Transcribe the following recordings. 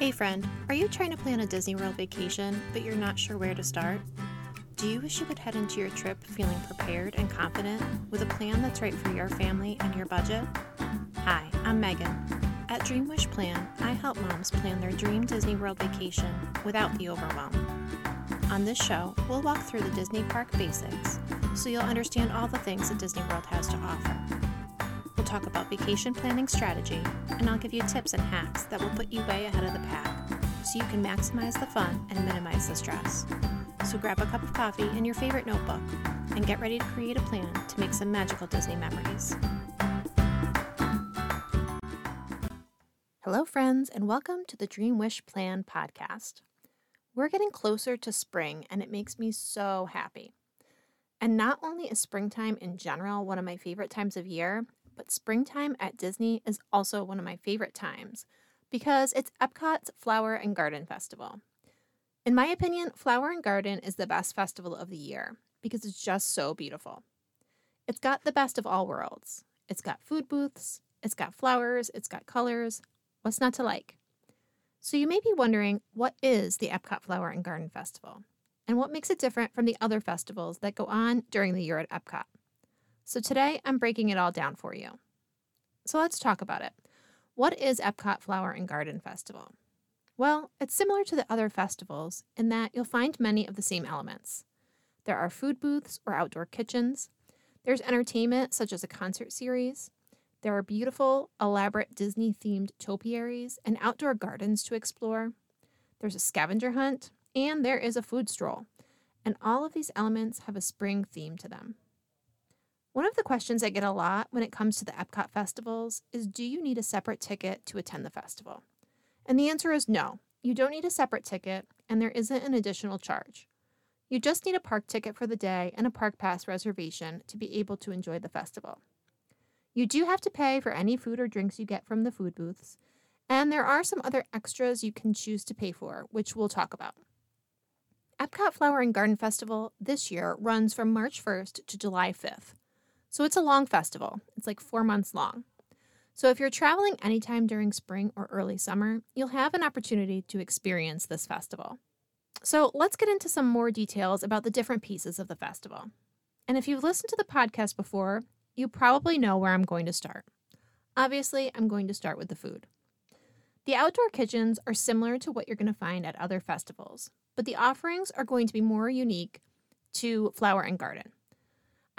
Hey friend, are you trying to plan a Disney World vacation, but you're not sure where to start? Do you wish you could head into your trip feeling prepared and confident with a plan that's right for your family and your budget? Hi, I'm Megan. At Dream Wish Plan, I help moms plan their dream Disney World vacation without the overwhelm. On this show, we'll walk through the Disney park basics so you'll understand all the things that Disney World has to offer. Talk about vacation planning strategy, and I'll give you tips and hacks that will put you way ahead of the pack so you can maximize the fun and minimize the stress. So grab a cup of coffee and your favorite notebook and get ready to create a plan to make some magical Disney memories. Hello, friends, and welcome to the Dream Wish Plan podcast. We're getting closer to spring, and it makes me so happy. And not only is springtime in general one of my favorite times of year, but springtime at Disney is also one of my favorite times because it's Epcot's Flower and Garden Festival. In my opinion, Flower and Garden is the best festival of the year because it's just so beautiful. It's got the best of all worlds. It's got food booths, it's got flowers, it's got colors. What's not to like? So you may be wondering what is the Epcot Flower and Garden Festival and what makes it different from the other festivals that go on during the year at Epcot. So today I'm breaking it all down for you. So let's talk about it. What is Epcot Flower and Garden Festival? Well, it's similar to the other festivals in that you'll find many of the same elements. There are food booths or outdoor kitchens. There's entertainment, such as a concert series. There are beautiful, elaborate Disney themed topiaries and outdoor gardens to explore. There's a scavenger hunt, and there is a food stroll. And all of these elements have a spring theme to them. One of the questions I get a lot when it comes to the Epcot festivals is Do you need a separate ticket to attend the festival? And the answer is no, you don't need a separate ticket, and there isn't an additional charge. You just need a park ticket for the day and a park pass reservation to be able to enjoy the festival. You do have to pay for any food or drinks you get from the food booths, and there are some other extras you can choose to pay for, which we'll talk about. Epcot Flower and Garden Festival this year runs from March 1st to July 5th. So it's a long festival, it's like four months long. So if you're traveling anytime during spring or early summer, you'll have an opportunity to experience this festival. So let's get into some more details about the different pieces of the festival. And if you've listened to the podcast before, you probably know where I'm going to start. Obviously, I'm going to start with the food. The outdoor kitchens are similar to what you're going to find at other festivals, but the offerings are going to be more unique to Flower and Garden.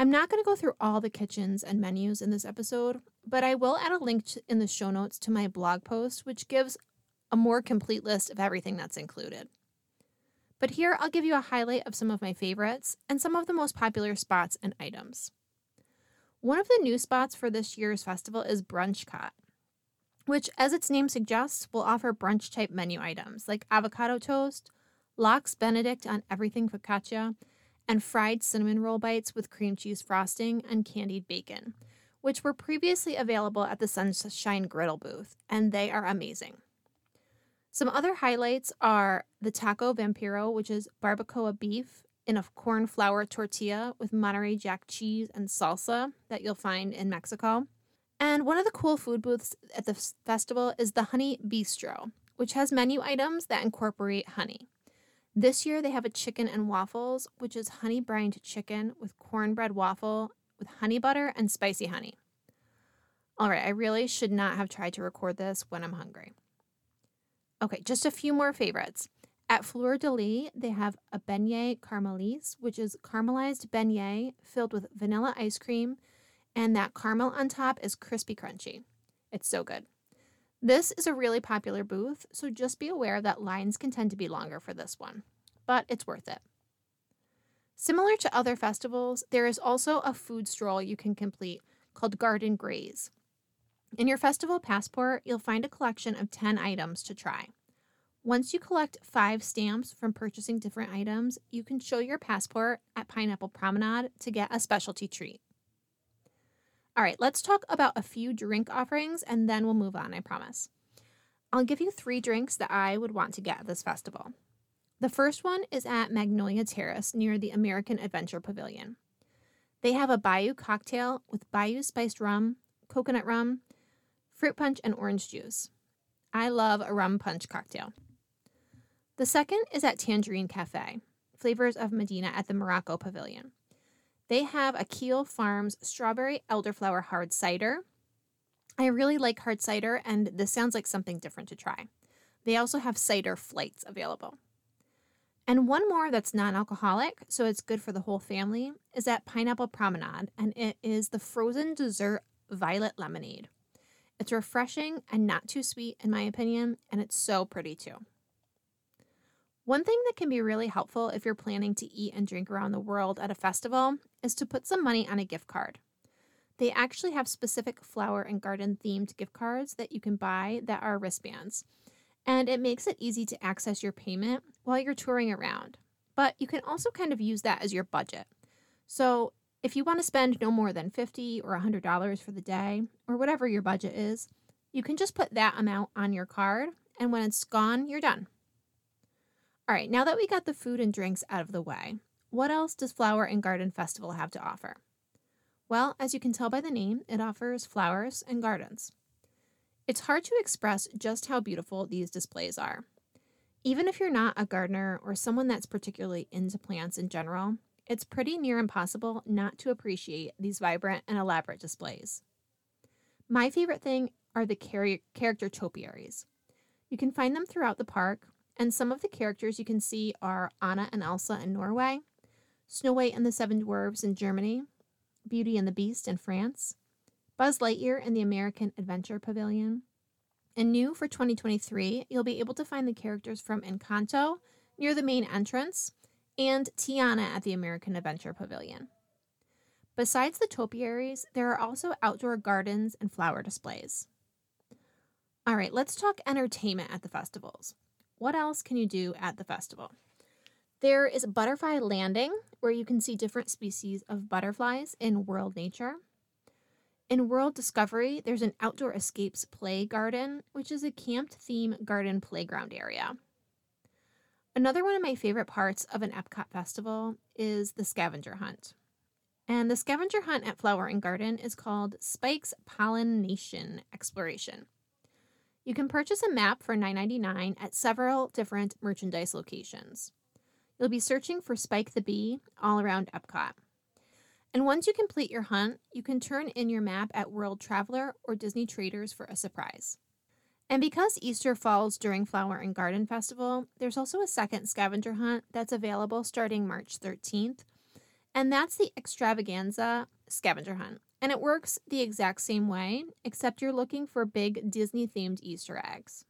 I'm not going to go through all the kitchens and menus in this episode, but I will add a link in the show notes to my blog post, which gives a more complete list of everything that's included. But here I'll give you a highlight of some of my favorites and some of the most popular spots and items. One of the new spots for this year's festival is Brunch Cot, which, as its name suggests, will offer brunch type menu items like avocado toast, lox Benedict on everything focaccia, and fried cinnamon roll bites with cream cheese frosting and candied bacon, which were previously available at the Sunshine Griddle booth, and they are amazing. Some other highlights are the Taco Vampiro, which is barbacoa beef in a corn flour tortilla with Monterey Jack cheese and salsa that you'll find in Mexico. And one of the cool food booths at the festival is the Honey Bistro, which has menu items that incorporate honey. This year they have a chicken and waffles, which is honey brined chicken with cornbread waffle with honey butter and spicy honey. All right, I really should not have tried to record this when I'm hungry. Okay, just a few more favorites. At Fleur de Lis, they have a beignet caramelise, which is caramelized beignet filled with vanilla ice cream, and that caramel on top is crispy crunchy. It's so good. This is a really popular booth, so just be aware that lines can tend to be longer for this one, but it's worth it. Similar to other festivals, there is also a food stroll you can complete called Garden Graze. In your festival passport, you'll find a collection of 10 items to try. Once you collect five stamps from purchasing different items, you can show your passport at Pineapple Promenade to get a specialty treat. All right, let's talk about a few drink offerings and then we'll move on, I promise. I'll give you three drinks that I would want to get at this festival. The first one is at Magnolia Terrace near the American Adventure Pavilion. They have a Bayou cocktail with Bayou spiced rum, coconut rum, fruit punch, and orange juice. I love a rum punch cocktail. The second is at Tangerine Cafe, Flavors of Medina at the Morocco Pavilion. They have a Keel Farms strawberry elderflower hard cider. I really like hard cider, and this sounds like something different to try. They also have cider flights available. And one more that's non alcoholic, so it's good for the whole family, is at Pineapple Promenade, and it is the frozen dessert violet lemonade. It's refreshing and not too sweet, in my opinion, and it's so pretty too. One thing that can be really helpful if you're planning to eat and drink around the world at a festival is to put some money on a gift card. They actually have specific flower and garden themed gift cards that you can buy that are wristbands and it makes it easy to access your payment while you're touring around. But you can also kind of use that as your budget. So, if you want to spend no more than 50 or $100 for the day, or whatever your budget is, you can just put that amount on your card, and when it's gone, you're done. All right, now that we got the food and drinks out of the way, what else does Flower and Garden Festival have to offer? Well, as you can tell by the name, it offers flowers and gardens. It's hard to express just how beautiful these displays are. Even if you're not a gardener or someone that's particularly into plants in general, it's pretty near impossible not to appreciate these vibrant and elaborate displays. My favorite thing are the char- character topiaries. You can find them throughout the park, and some of the characters you can see are Anna and Elsa in Norway, Snow White and the Seven Dwarfs in Germany, Beauty and the Beast in France, Buzz Lightyear in the American Adventure Pavilion. And new for 2023, you'll be able to find the characters from Encanto near the main entrance and Tiana at the American Adventure Pavilion. Besides the topiaries, there are also outdoor gardens and flower displays. All right, let's talk entertainment at the festivals. What else can you do at the festival? There is Butterfly Landing, where you can see different species of butterflies in world nature. In World Discovery, there's an outdoor escapes play garden, which is a camped theme garden playground area. Another one of my favorite parts of an Epcot festival is the scavenger hunt. And the scavenger hunt at Flower and Garden is called Spike's Pollination Exploration. You can purchase a map for $9.99 at several different merchandise locations. You'll be searching for Spike the Bee all around Epcot. And once you complete your hunt, you can turn in your map at World Traveler or Disney Traders for a surprise. And because Easter falls during Flower and Garden Festival, there's also a second scavenger hunt that's available starting March 13th, and that's the Egg-Stravaganza Scavenger Hunt. And it works the exact same way, except you're looking for big Disney themed Easter eggs.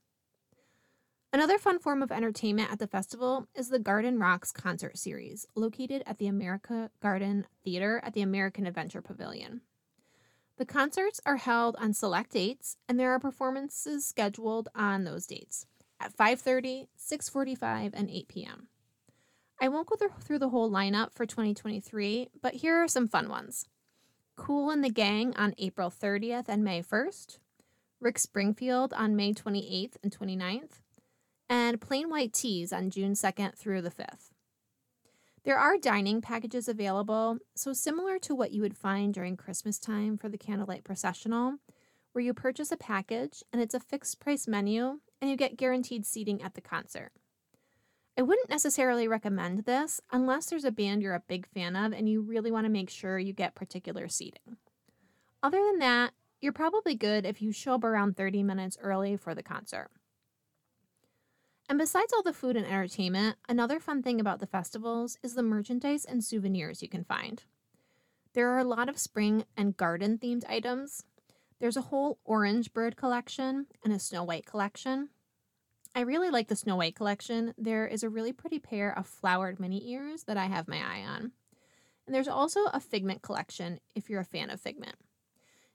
Another fun form of entertainment at the festival is the Garden Rocks concert series, located at the America Garden Theater at the American Adventure Pavilion. The concerts are held on select dates, and there are performances scheduled on those dates at 5:30, 6:45, and 8 p.m. I won't go through the whole lineup for 2023, but here are some fun ones. Kool and the Gang on April 30th and May 1st, Rick Springfield on May 28th and 29th, and Plain White T's on June 2nd through the 5th. There are dining packages available, so similar to what you would find during Christmas time for the Candlelight Processional, where you purchase a package and it's a fixed price menu and you get guaranteed seating at the concert. I wouldn't necessarily recommend this unless there's a band you're a big fan of and you really want to make sure you get particular seating. Other than that, you're probably good if you show up around 30 minutes early for the concert. And besides all the food and entertainment, another fun thing about the festivals is the merchandise and souvenirs you can find. There are a lot of spring and garden themed items. There's a whole orange bird collection and a Snow White collection. I really like the Snow White collection. There is a really pretty pair of flowered mini ears that I have my eye on. And there's also a figment collection if you're a fan of figment.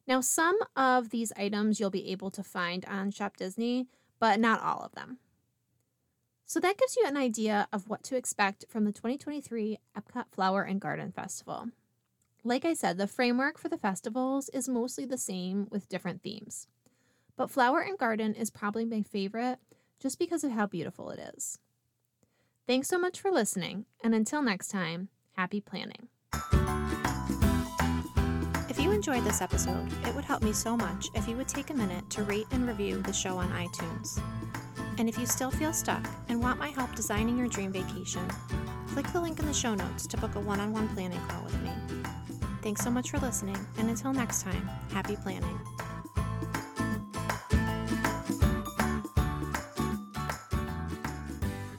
Now, some of these items you'll be able to find on Shop Disney, but not all of them. So that gives you an idea of what to expect from the 2023 Epcot Flower and Garden Festival. Like I said, the framework for the festivals is mostly the same with different themes. But Flower and Garden is probably my favorite just because of how beautiful it is. Thanks so much for listening, and until next time, happy planning If you enjoyed this episode, it would help me so much if you would take a minute to rate and review the show on iTunes. And if you still feel stuck and want my help designing your dream vacation, click the link in the show notes to book a one on one planning call with me. Thanks so much for listening, and until next time, happy planning.